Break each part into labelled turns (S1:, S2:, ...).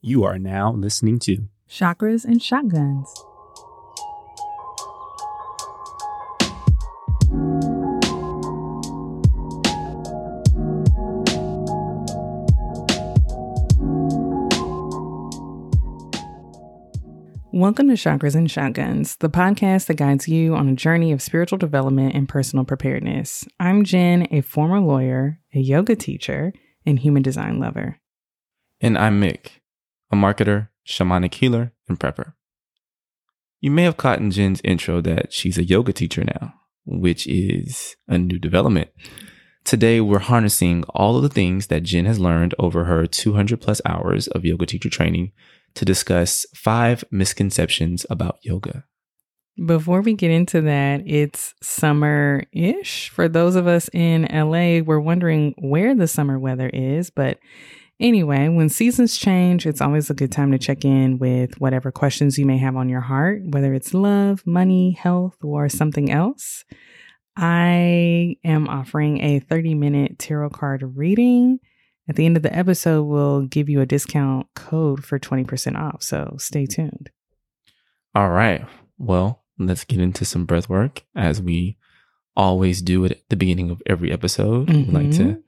S1: You are now listening to
S2: Chakras and Shotguns. Welcome to Chakras and Shotguns, the podcast that guides you on a journey of spiritual development and personal preparedness. I'm Jenn, a former lawyer, a yoga teacher, and human design lover.
S3: And I'm Mik, a marketer, shamanic healer, and prepper. You may have caught in Jenn's intro that she's a yoga teacher now, which is a new development. Today, we're harnessing all of the things that Jenn has learned over her 200 plus hours of yoga teacher training to discuss five misconceptions about yoga.
S2: Before we get into that, it's summer ish. For those of us in LA, we're wondering where the summer weather is, but Anyway, when seasons change, it's always a good time to check in with whatever questions you may have on your heart, whether it's love, money, health, or something else. I am offering a 30 minute tarot card reading. At the end of the episode, we'll give you a discount code for 20% off. So stay tuned.
S3: All right. Well, let's get into some breath work as we always do at the beginning of every episode. Mm-hmm. We like to mm-hmm.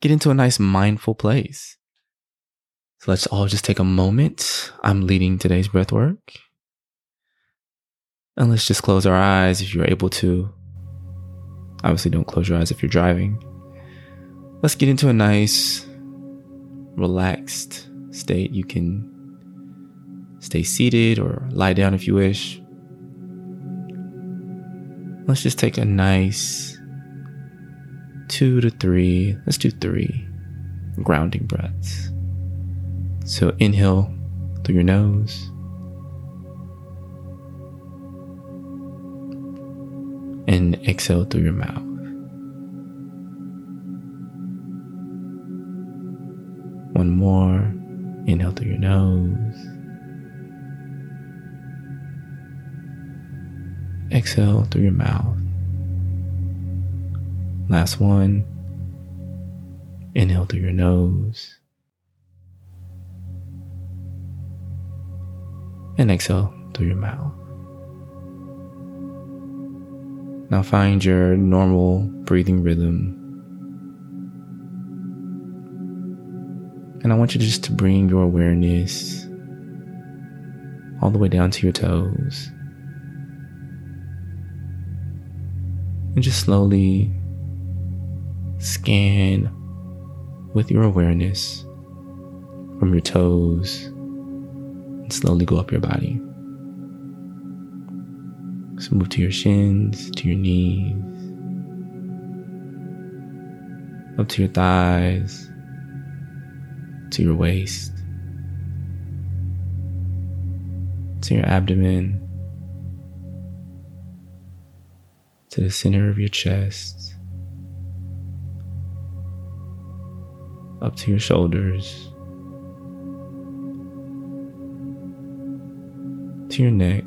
S3: get into a nice mindful place. So let's all just take a moment. I'm leading today's breath work. And let's just close our eyes if you're able to. Obviously, don't close your eyes if you're driving. Let's get into a nice, relaxed state. You can stay seated or lie down if you wish. Let's just take a nice two to three, let's do three grounding breaths. So inhale through your nose. And exhale through your mouth. One more. Inhale through your nose. Exhale through your mouth. Last one. Inhale through your nose. And exhale through your mouth. Now find your normal breathing rhythm. And I want you just to bring your awareness all the way down to your toes. And just slowly scan with your awareness from your toes slowly go up your body. So move to your shins, to your knees, up to your thighs, to your waist, to your abdomen, to the center of your chest, up to your shoulders. To your neck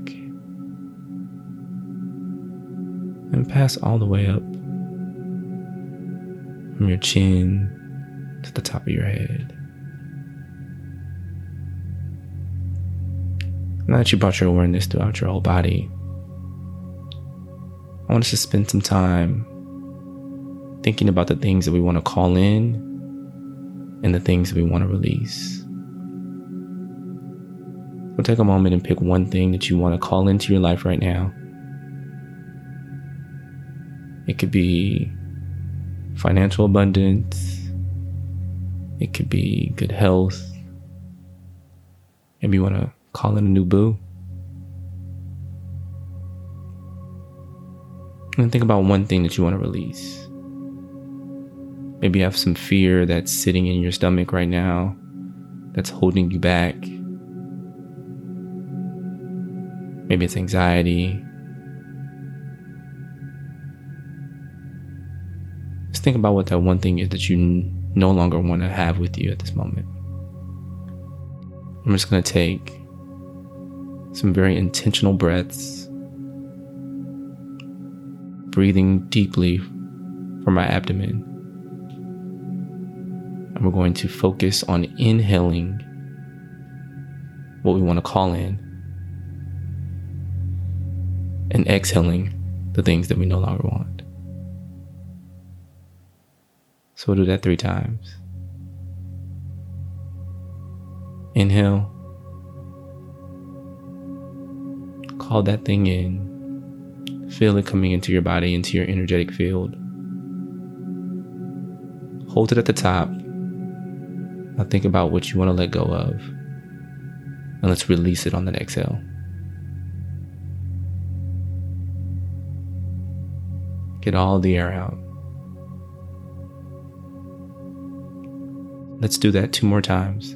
S3: and pass all the way up from your chin to the top of your head. Now that you brought your awareness throughout your whole body, I want us to spend some time thinking about the things that we want to call in and the things that we want to release. Take a moment and pick one thing that you want to call into your life right now. It could be financial abundance. It could be good health. Maybe you want to call in a new boo. And think about one thing that you want to release. Maybe you have some fear that's sitting in your stomach right now that's holding you back. Maybe it's anxiety. Just think about what that one thing is that you no longer want to have with you at this moment. I'm just going to take some very intentional breaths, breathing deeply from my abdomen. And we're going to focus on inhaling what we want to call in, and exhaling the things that we no longer want. So we'll do that three times. Inhale. Call that thing in. Feel it coming into your body, into your energetic field. Hold it at the top. Now think about what you want to let go of. And let's release it on that exhale. Get all the air out. Let's do that two more times.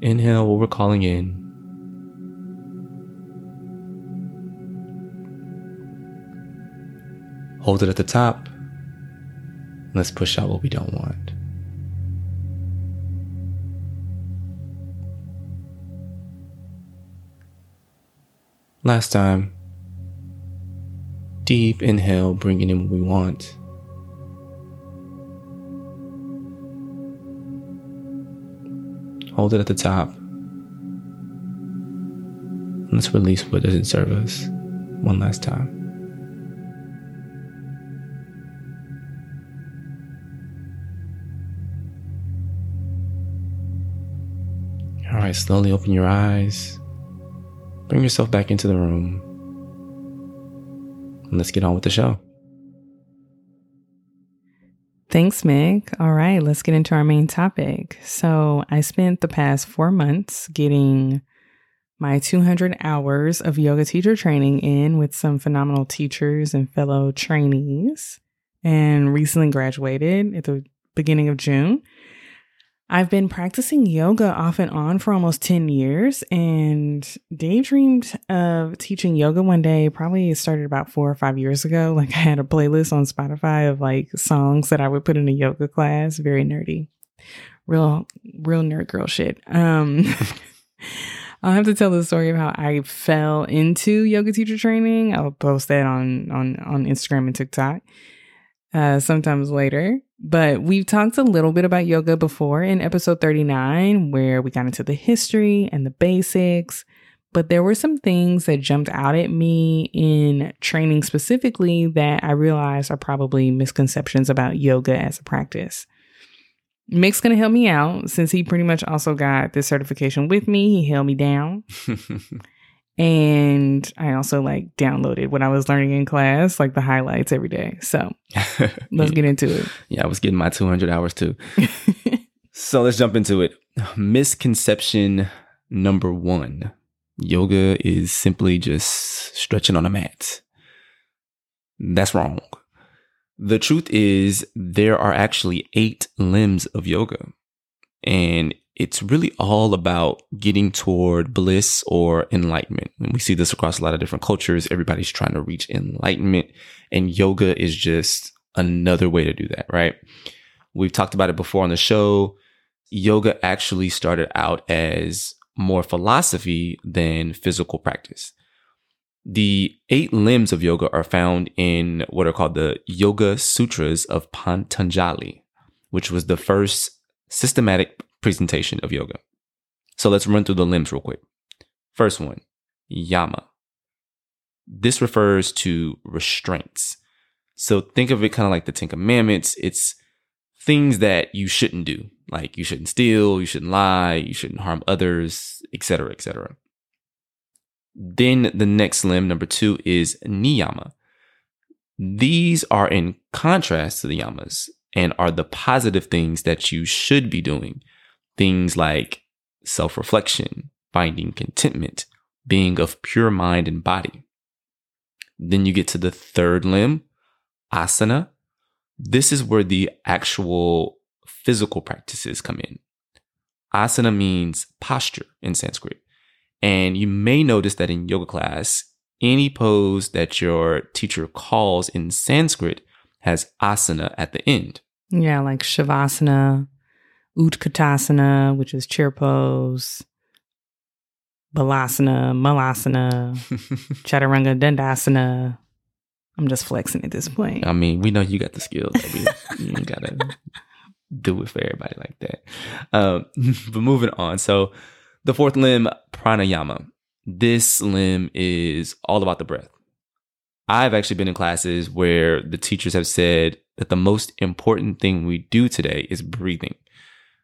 S3: Inhale what we're calling in. Hold it at the top. Let's push out what we don't want. Last time. Deep inhale, bringing in what we want. Hold it at the top. Let's release what doesn't serve us one last time. All right, slowly open your eyes. Bring yourself back into the room. And let's get on with the show.
S2: Thanks, Mik. All right, let's get into our main topic. So, I spent the past four months getting my 200 hours of yoga teacher training in with some phenomenal teachers and fellow trainees, and recently graduated at the beginning of June. I've been practicing yoga off and on for almost 10 years and daydreamed of teaching yoga one day. Probably started about four or five years ago. Like I had a playlist on Spotify of like songs that I would put in a yoga class. Very nerdy. Real, real nerd girl shit. Um, I'll have to tell the story of how I fell into yoga teacher training. I'll post that on, on, on Instagram and TikTok uh, sometimes later. But we've talked a little bit about yoga before in episode 39, where we got into the history and the basics. But there were some things that jumped out at me in training specifically that I realized are probably misconceptions about yoga as a practice. Mik's gonna help me out since he pretty much also got this certification with me. He held me down. and I also like downloaded what I was learning in class, like the highlights every day. So let's get into it.
S3: Yeah, I was getting my 200 hours too. so let's jump into it. Misconception number one yoga is simply just stretching on a mat. That's wrong. The truth is, there are actually eight limbs of yoga. And it's really all about getting toward bliss or enlightenment. And we see this across a lot of different cultures. Everybody's trying to reach enlightenment, and yoga is just another way to do that, right? We've talked about it before on the show. Yoga actually started out as more philosophy than physical practice. The eight limbs of yoga are found in what are called the Yoga Sutras of Patanjali, which was the first systematic presentation of yoga. So let's run through the limbs real quick. First one, yama. This refers to restraints. So think of it kind of like the Ten Commandments. It's things that you shouldn't do, like you shouldn't steal, you shouldn't lie, you shouldn't harm others, etc., etc. Then the next limb, number two, is niyama. These are in contrast to the yamas and are the positive things that you should be doing Things like self reflection, finding contentment, being of pure mind and body. Then you get to the third limb, asana. This is where the actual physical practices come in. Asana means posture in Sanskrit. And you may notice that in yoga class, any pose that your teacher calls in Sanskrit has asana at the end.
S2: Yeah, like Shavasana, Utkatasana, which is chair pose, Balasana, Malasana, Chaturanga Dandasana. I'm just flexing at this point.
S3: I mean, we know you got the skills. you gotta do it for everybody like that. Um, but moving on. So The fourth limb, pranayama. This limb is all about the breath. I've actually been in classes where the teachers have said that the most important thing we do today is breathing.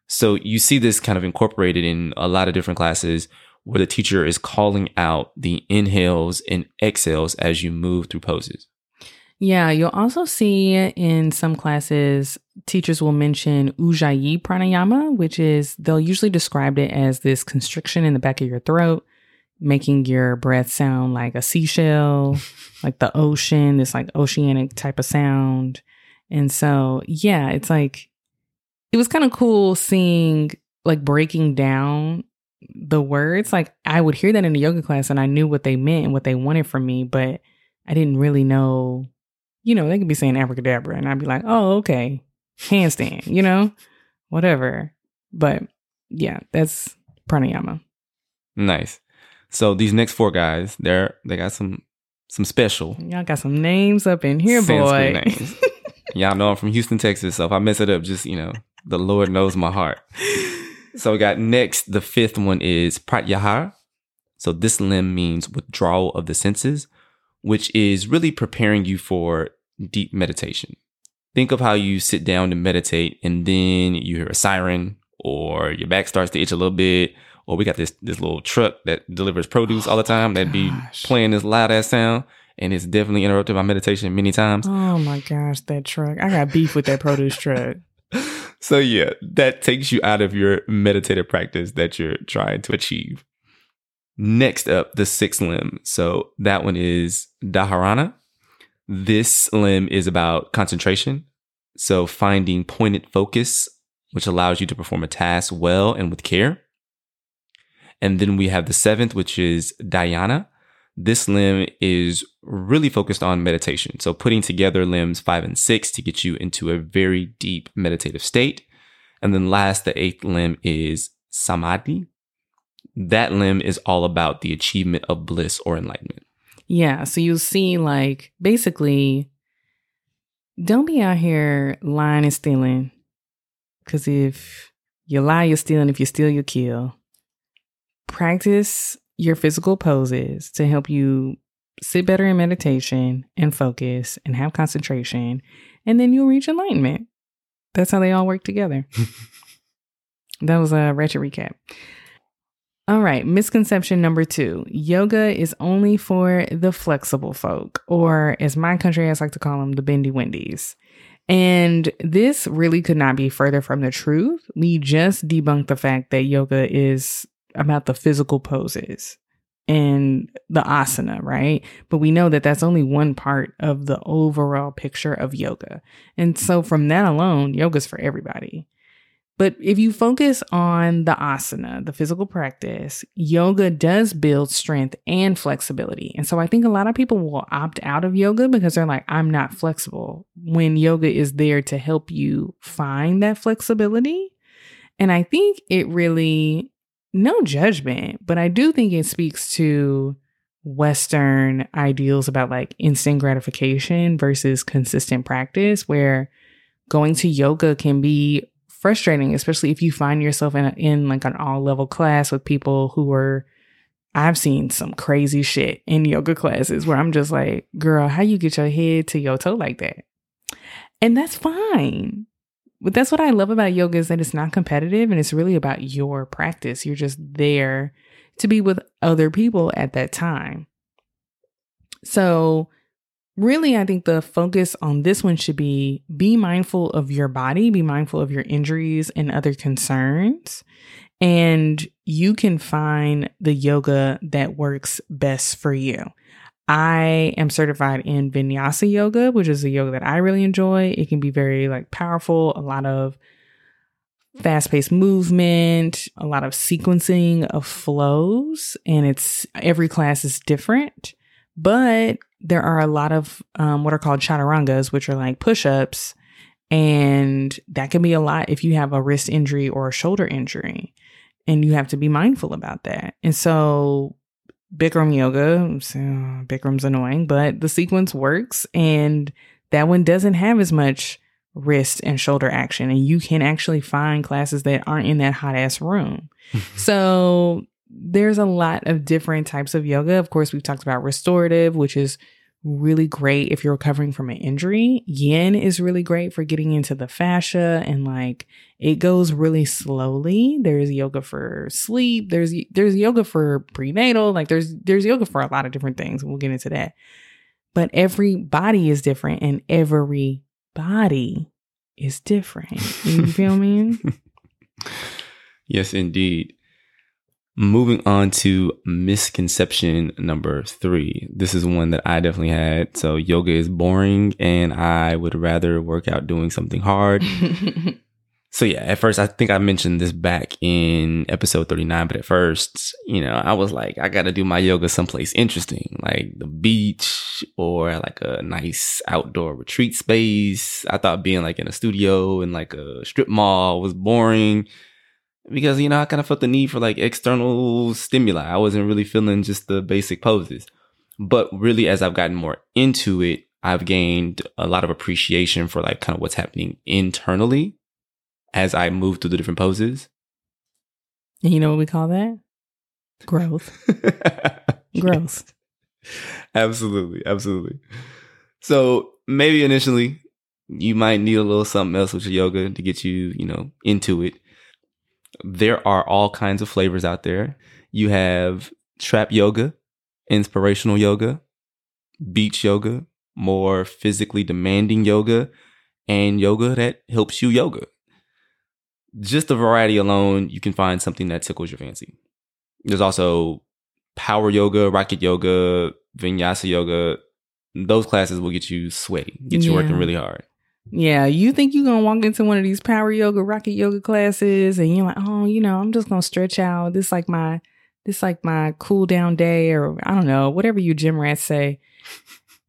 S3: So you see this kind of incorporated in a lot of different classes where the teacher is calling out the inhales and exhales as you move through poses.
S2: Yeah, you'll also see in some classes, teachers will mention Ujjayi pranayama, which is they'll usually describe it as this constriction in the back of your throat, making your breath sound like a seashell, like the ocean, this like oceanic type of sound. And so, yeah, it's like, it was kind of cool seeing like breaking down the words. Like, I would hear that in a yoga class and I knew what they meant and what they wanted from me, but I didn't really know you know, they could be saying abracadabra and I'd be like, oh, okay, handstand, you know, whatever. But yeah, that's pranayama.
S3: Nice. So these next four guys, they're they got some some special.
S2: Y'all got some names up in here, boy. Names.
S3: Y'all know I'm from Houston, Texas. So if I mess it up, just you know, the Lord knows my heart. So we got next, the fifth one is pratyahara. So this limb means withdrawal of the senses which is really preparing you for deep meditation. Think of how you sit down to meditate and then you hear a siren or your back starts to itch a little bit or we got this this little truck that delivers produce all the time that'd be oh, playing this loud ass sound and it's definitely interrupted my meditation many times.
S2: Oh my gosh, that truck. I got beef with that produce truck.
S3: so yeah, that takes you out of your meditative practice that you're trying to achieve. Next up, the sixth limb. So that one is Dharana. This limb is about concentration. So finding pointed focus, which allows you to perform a task well and with care. And then we have the seventh, which is Dhyana. This limb is really focused on meditation. So putting together limbs five and six to get you into a very deep meditative state. And then last, the eighth limb is Samadhi that limb is all about the achievement of bliss or enlightenment.
S2: Yeah. So you'll see, like, basically, don't be out here lying and stealing. Because if you lie, you're stealing. If you steal, you kill. Practice your physical poses to help you sit better in meditation and focus and have concentration. And then you'll reach enlightenment. That's how they all work together. that was a ratchet recap. All right, misconception number two yoga is only for the flexible folk, or as my country has like to call them, the bendy wendies. And this really could not be further from the truth. We just debunked the fact that yoga is about the physical poses and the asana, right? But we know that that's only one part of the overall picture of yoga. And so from that alone, yoga's for everybody. But if you focus on the asana, the physical practice, yoga does build strength and flexibility. And so I think a lot of people will opt out of yoga because they're like, I'm not flexible, when yoga is there to help you find that flexibility. And I think it really, no judgment, but I do think it speaks to Western ideals about like instant gratification versus consistent practice, where going to yoga can be frustrating, especially if you find yourself in a, in like an all level class with people who are. I've seen some crazy shit in yoga classes where I'm just like, girl, how you get your head to your toe like that? And that's fine. But that's what I love about yoga is that it's not competitive and it's really about your practice. You're just there to be with other people at that time. So really, I think the focus on this one should be be mindful of your body, be mindful of your injuries and other concerns. And you can find the yoga that works best for you. I am certified in vinyasa yoga, which is a yoga that I really enjoy. It can be very like powerful, a lot of fast paced movement, a lot of sequencing of flows, and it's every class is different. But there are a lot of um, what are called chaturangas, which are like push ups. And that can be a lot if you have a wrist injury or a shoulder injury. And you have to be mindful about that. And so, Bikram yoga, so Bikram's annoying, but the sequence works. And that one doesn't have as much wrist and shoulder action. And you can actually find classes that aren't in that hot ass room. so, there's a lot of different types of yoga. Of course, we've talked about restorative, which is really great if you're recovering from an injury. Yin is really great for getting into the fascia and like it goes really slowly. There's yoga for sleep. There's there's yoga for prenatal. Like there's there's yoga for a lot of different things. We'll get into that. But every body is different and every body is different. You feel me?
S3: yes, indeed. Moving on to misconception number three. This is one that I definitely had. So, yoga is boring, and I would rather work out doing something hard. so, yeah, at first, I think I mentioned this back in episode 39, but at first, you know, I was like, I got to do my yoga someplace interesting, like the beach or like a nice outdoor retreat space. I thought being like in a studio and like a strip mall was boring because you know I kind of felt the need for like external stimuli. I wasn't really feeling just the basic poses. But really as I've gotten more into it, I've gained a lot of appreciation for like kind of what's happening internally as I move through the different poses.
S2: And you know what we call that? Growth. Growth.
S3: absolutely, absolutely. So maybe initially you might need a little something else with your yoga to get you, you know, into it there are all kinds of flavors out there. You have trap yoga, inspirational yoga, beach yoga, more physically demanding yoga, and yoga that helps you yoga. Just the variety alone, you can find something that tickles your fancy. There's also power yoga, rocket yoga, vinyasa yoga. Those classes will get you sweaty, get you yeah. working really hard.
S2: Yeah, you think you're gonna walk into one of these power yoga, rocket yoga classes, and you're like, oh, you know, I'm just gonna stretch out. This like my this like my cool down day, or I don't know, whatever you gym rats say.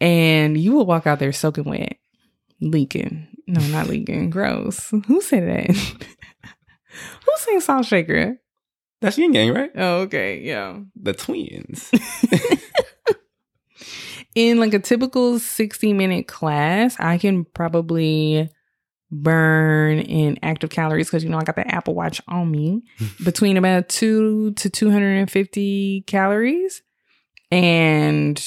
S2: And you will walk out there soaking wet, leaking. No, not leaking. Gross. Who said that? Who sang Salt Shaker?
S3: That's Ying Yang, right?
S2: Oh, okay. Yeah.
S3: The twins
S2: in like a typical 60 minute class, I can probably burn in active calories because you know I got the Apple Watch on me between about two to 250 calories. And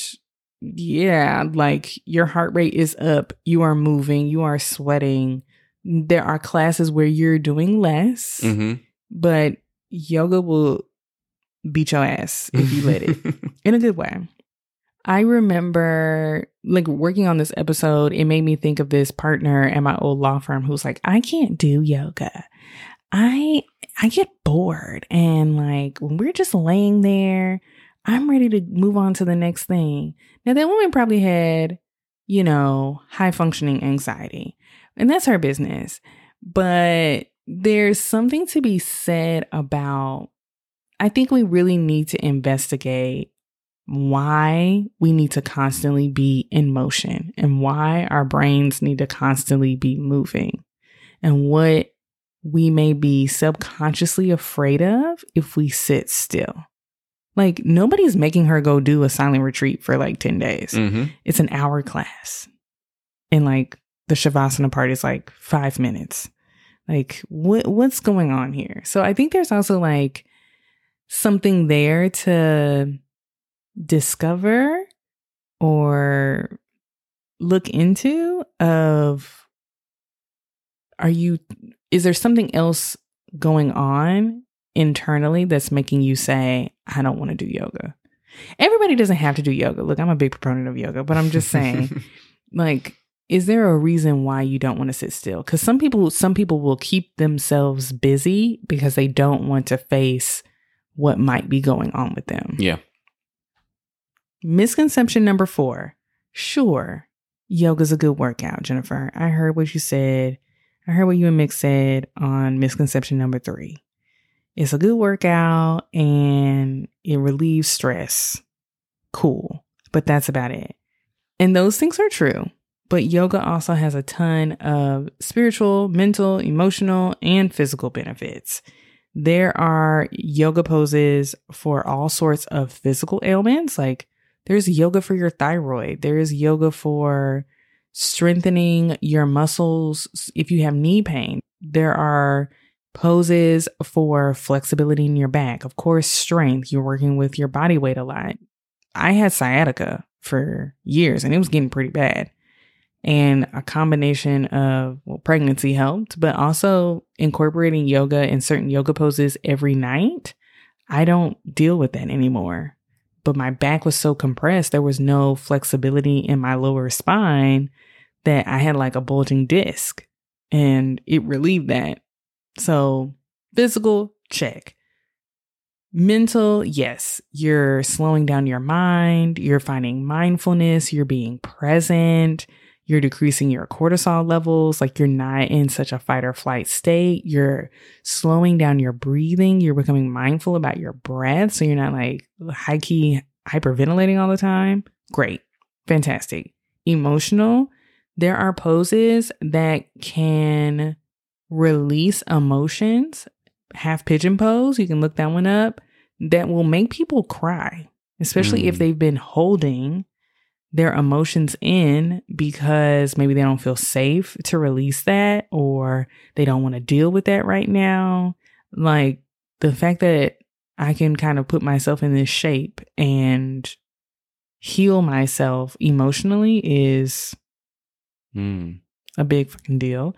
S2: yeah, like your heart rate is up, you are moving, you are sweating. There are classes where you're doing less, mm-hmm. but yoga will beat your ass if you let it in a good way. I remember like working on this episode, it made me think of this partner at my old law firm who's like, I can't do yoga. I I get bored and like when we're just laying there, I'm ready to move on to the next thing. Now that woman probably had, you know, high functioning anxiety. And that's her business. But there's something to be said about I think we really need to investigate why we need to constantly be in motion and why our brains need to constantly be moving and what we may be subconsciously afraid of if we sit still. Like nobody's making her go do a silent retreat for like 10 days. Mm-hmm. It's an hour class. And like the Shavasana part is like five minutes. Like what what's going on here? So I think there's also like something there to discover or look into of are you is there something else going on internally that's making you say I don't want to do yoga. Everybody doesn't have to do yoga. Look, I'm a big proponent of yoga, but I'm just saying like is there a reason why you don't want to sit still? Cuz some people some people will keep themselves busy because they don't want to face what might be going on with them.
S3: Yeah.
S2: Misconception number four. Sure, yoga's a good workout, Jennifer. I heard what you said. I heard what you and Mik said on misconception number three. It's a good workout and it relieves stress. Cool. But that's about it. And those things are true. But yoga also has a ton of spiritual, mental, emotional, and physical benefits. There are yoga poses for all sorts of physical ailments like there's yoga for your thyroid. There is yoga for strengthening your muscles if you have knee pain. There are poses for flexibility in your back. Of course, strength. You're working with your body weight a lot. I had sciatica for years and it was getting pretty bad. And a combination of well, pregnancy helped, but also incorporating yoga and certain yoga poses every night. I don't deal with that anymore. But my back was so compressed, there was no flexibility in my lower spine that I had like a bulging disc and it relieved that. So, physical, check. Mental, yes, you're slowing down your mind, you're finding mindfulness, you're being present, you're decreasing your cortisol levels, like you're not in such a fight or flight state. You're slowing down your breathing, you're becoming mindful about your breath, so you're not like high key hyperventilating all the time. Great, fantastic. Emotional, there are poses that can release emotions. Half pigeon pose, you can look that one up, that will make people cry, especially mm. if they've been holding their emotions in because maybe they don't feel safe to release that or they don't want to deal with that right now. Like the fact that I can kind of put myself in this shape and heal myself emotionally is
S3: Mm.
S2: A big fucking deal.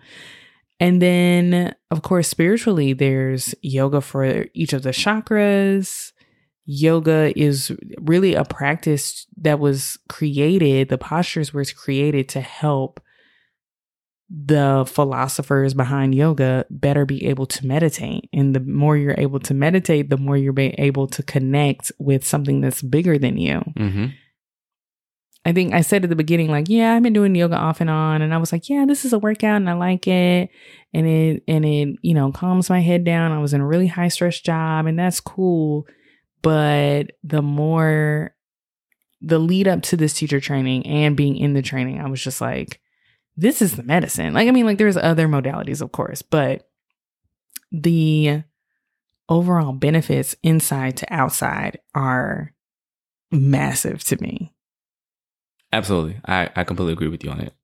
S2: And then, of course, spiritually, there's yoga for each of the chakras. Yoga is really a practice that was created, the postures were created to help the philosophers behind yoga better be able to meditate. And the more you're able to meditate, the more you're able to connect with something that's bigger than you.
S3: Mm-hmm.
S2: I think I said at the beginning, like, yeah, I've been doing yoga off and on. And I was like, yeah, this is a workout and I like it. And it, and it, you know, calms my head down. I was in a really high stress job and that's cool. But the more, the lead up to this teacher training and being in the training, I was just like, this is the medicine. Like, I mean, like, there's other modalities, of course, but the overall benefits inside to outside are massive to me.
S3: Absolutely. I, I completely agree with you on it.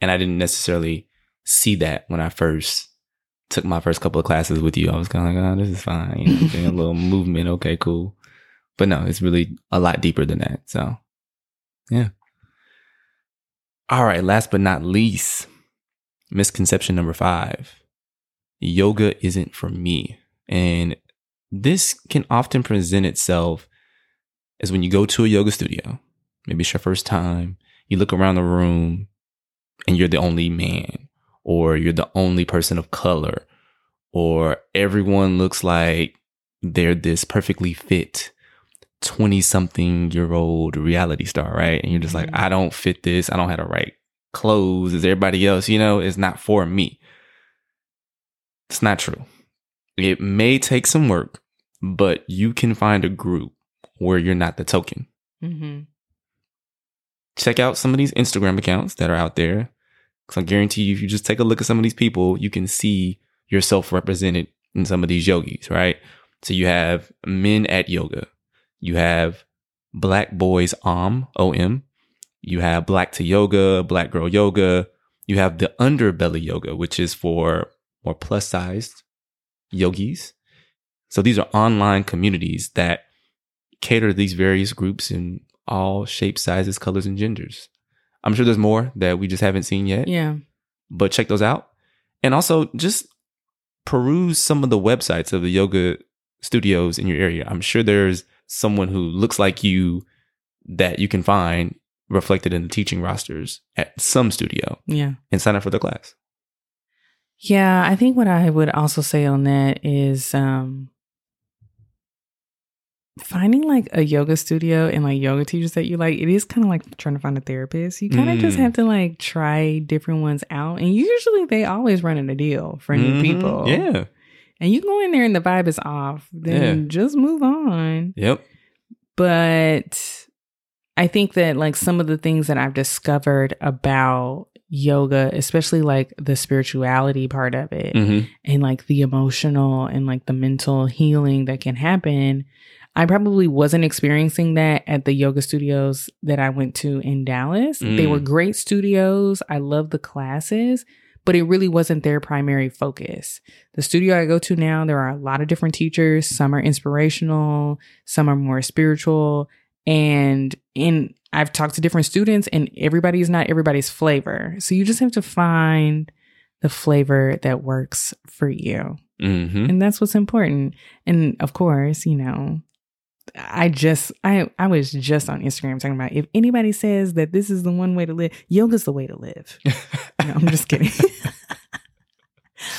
S3: And I didn't necessarily see that when I first took my first couple of classes with you. I was kind of like, oh, this is fine. You know, a little movement. Okay, cool. But no, it's really a lot deeper than that. So, yeah. All right. Last but not least, misconception number five yoga isn't for me. And this can often present itself as when you go to a yoga studio maybe it's your first time, you look around the room and you're the only man, or you're the only person of color, or everyone looks like they're this perfectly fit 20 something year old reality star, right? And you're just like, mm-hmm. I don't fit this. I don't have the right clothes as everybody else, you know, it's not for me. It's not true. It may take some work, but you can find a group where you're not the token.
S2: Mm-hmm
S3: check out some of these Instagram accounts that are out there. Because I guarantee you, if you just take a look at some of these people, you can see yourself represented in some of these yogis, right? So you have men at yoga, you have black boys um, om om, you have black to yoga, black girl yoga, you have the underbelly yoga, which is for more plus sized yogis. So these are online communities that cater to these various groups in all shapes, sizes, colors, and genders. I'm sure there's more that we just haven't seen yet.
S2: Yeah.
S3: But check those out. And also just peruse some of the websites of the yoga studios in your area. I'm sure there's someone who looks like you that you can find reflected in the teaching rosters at some studio.
S2: Yeah.
S3: And sign up for the class.
S2: Yeah, I think what I would also say on that is um finding like a yoga studio and like yoga teachers that you like, it is kind of like trying to find a therapist. You kind of mm. just have to like try different ones out. And usually they always run in a deal for new mm-hmm. people.
S3: Yeah.
S2: And you go in there and the vibe is off, then yeah. just move on.
S3: Yep.
S2: But I think that like some of the things that I've discovered about yoga, especially like the spirituality part of it
S3: mm-hmm.
S2: and like the emotional and like the mental healing that can happen I probably wasn't experiencing that at the yoga studios that I went to in Dallas. Mm. They were mm. great studios. I love the classes, but it really wasn't their primary focus. The studio I go to now, there are a lot of different teachers. Some are inspirational, some are more spiritual. And in I've talked to different students and everybody's not everybody's flavor. So you just have to find the flavor that works for you.
S3: Mm-hmm.
S2: And that's what's important. And of course, you know, I just I I was just on Instagram talking about if anybody says that this is the one way to live, yoga's the way to live. No, I'm just kidding.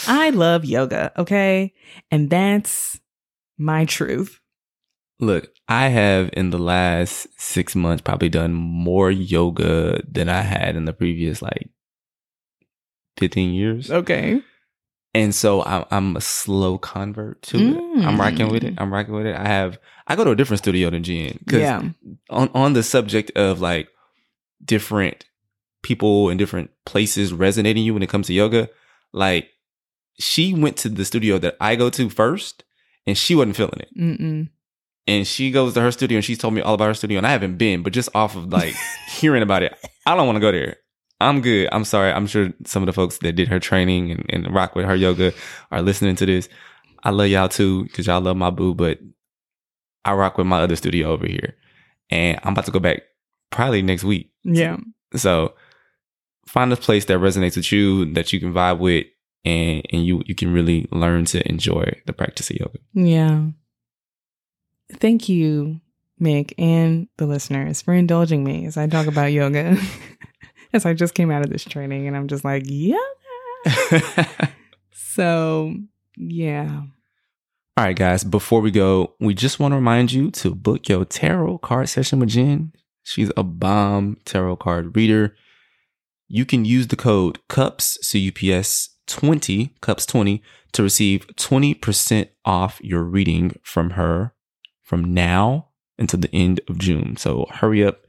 S2: I love yoga, okay? And that's my truth.
S3: Look, I have in the last six months probably done more yoga than I had in the previous like 15 years.
S2: Okay.
S3: And so I'm, I'm a slow convert to it. I'm rocking with it.
S2: Mm.
S3: I'm rocking with it. I have, I go to a different studio than Jenn. Cause
S2: Yeah.
S3: on, on the subject of like different people in different places resonating you when it comes to yoga, like she went to the studio that I go to first and she wasn't feeling it.
S2: Mm-mm.
S3: and she goes to her studio and she's told me all about her studio and I haven't been, but just off of like hearing about it, I don't want to go there. I'm good. I'm sorry. I'm sure some of the folks that did her training and, and rock with her yoga are listening to this. I love y'all too because y'all love my boo, but I rock with my other studio over here, and I'm about to go back probably next week.
S2: Yeah.
S3: So find a place that resonates with you that you can vibe with, and and you you can really learn to enjoy the practice of yoga.
S2: Yeah. Thank you, Mik, and the listeners for indulging me as I talk about yoga. as I just came out of this training and I'm just like, yeah. So, yeah.
S3: All right, guys, before we go, we just want to remind you to book your tarot card session with Jenn. She's a bomb tarot card reader. You can use the code CUPS, C U P S 20, CUPS 20, to receive 20% off your reading from her from now until the end of June. So hurry up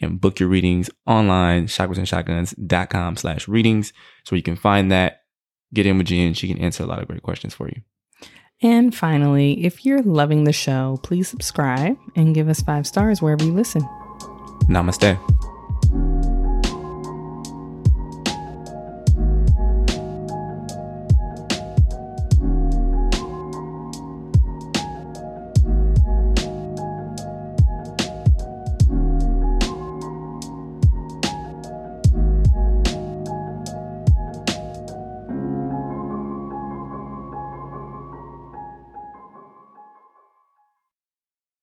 S3: and book your readings online, chakrasandshotguns.com slash readings. So you can find that, get in with Jenn. She can answer a lot of great questions for you.
S2: And finally, if you're loving the show, please subscribe and give us five stars wherever you listen.
S3: Namaste.